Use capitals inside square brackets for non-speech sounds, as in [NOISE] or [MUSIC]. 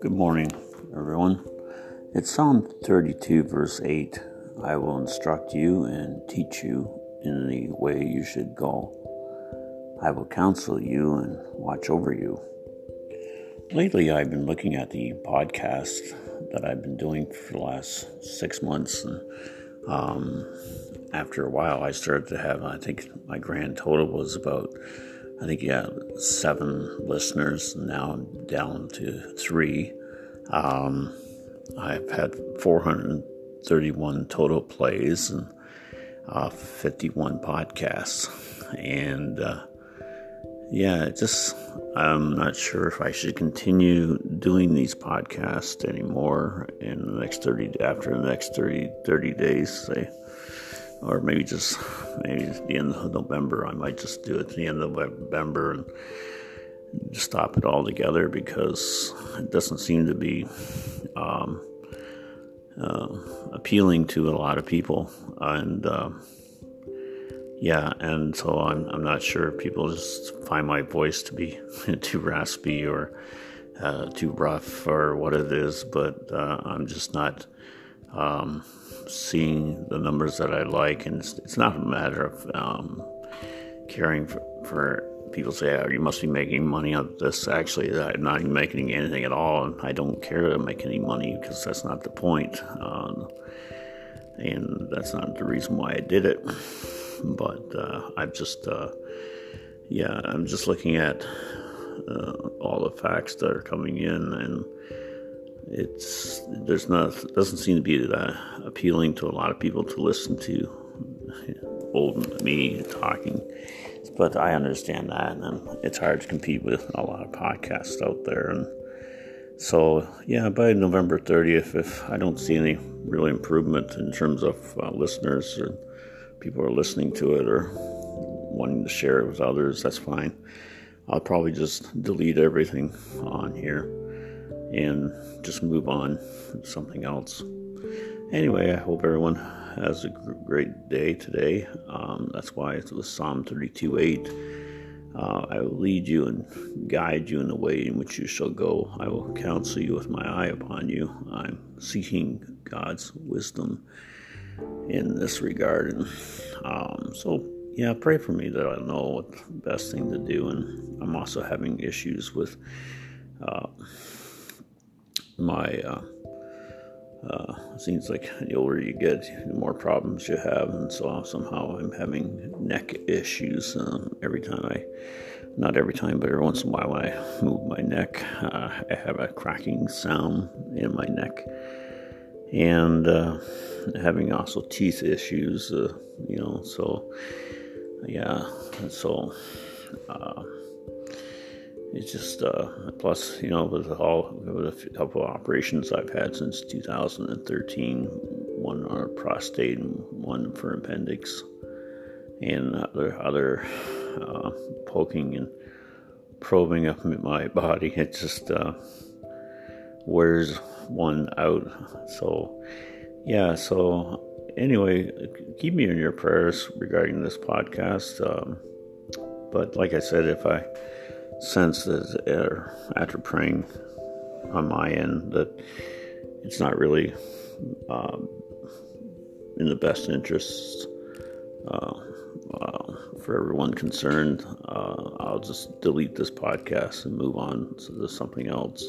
Good morning, everyone. It's Psalm 32, verse 8. I will instruct you and teach you in the way you should go. I will counsel you and watch over you. Lately, I've been looking at the podcast that I've been doing for the last six months, and um, after a while, I started to have, I think my grand total was about I think yeah, seven listeners. Now I'm down to three. Um, I've had 431 total plays and uh, 51 podcasts. And uh, yeah, just I'm not sure if I should continue doing these podcasts anymore in the next 30 after the next 30, 30 days. Say or maybe just maybe the end of November. I might just do it at the end of November and stop it altogether because it doesn't seem to be um, uh, appealing to a lot of people. And uh, yeah, and so I'm I'm not sure if people just find my voice to be [LAUGHS] too raspy or uh, too rough or what it is, but uh, I'm just not. Um, seeing the numbers that I like, and it's, it's not a matter of um, caring for, for people say, oh, you must be making money of this. Actually, I'm not making anything at all, and I don't care to make any money because that's not the point. Um, and that's not the reason why I did it. But uh, I'm just, uh, yeah, I'm just looking at uh, all the facts that are coming in and it's there's not doesn't seem to be that appealing to a lot of people to listen to old me talking but I understand that and it's hard to compete with a lot of podcasts out there and so yeah by November 30th if I don't see any real improvement in terms of uh, listeners or people are listening to it or wanting to share it with others that's fine I'll probably just delete everything on here and just move on to something else. Anyway, I hope everyone has a great day today. Um, that's why it was Psalm 32 8. Uh, I will lead you and guide you in the way in which you shall go. I will counsel you with my eye upon you. I'm seeking God's wisdom in this regard. And um, so, yeah, pray for me that I know what the best thing to do. And I'm also having issues with. Uh, my uh, uh, seems like the older you get, the more problems you have, and so somehow I'm having neck issues um, every time I, not every time, but every once in a while I move my neck, uh, I have a cracking sound in my neck, and uh, having also teeth issues, uh, you know, so yeah, and so. Uh, it's just uh, plus you know with all with a couple of operations I've had since 2013, one on prostate and one for appendix, and other other uh, poking and probing up my body. [LAUGHS] It just uh, wears one out. So yeah, so anyway, keep me in your prayers regarding this podcast. Um, but like I said, if I sense that after praying on my end that it's not really um, in the best interests uh, uh, for everyone concerned. Uh, I'll just delete this podcast and move on to something else.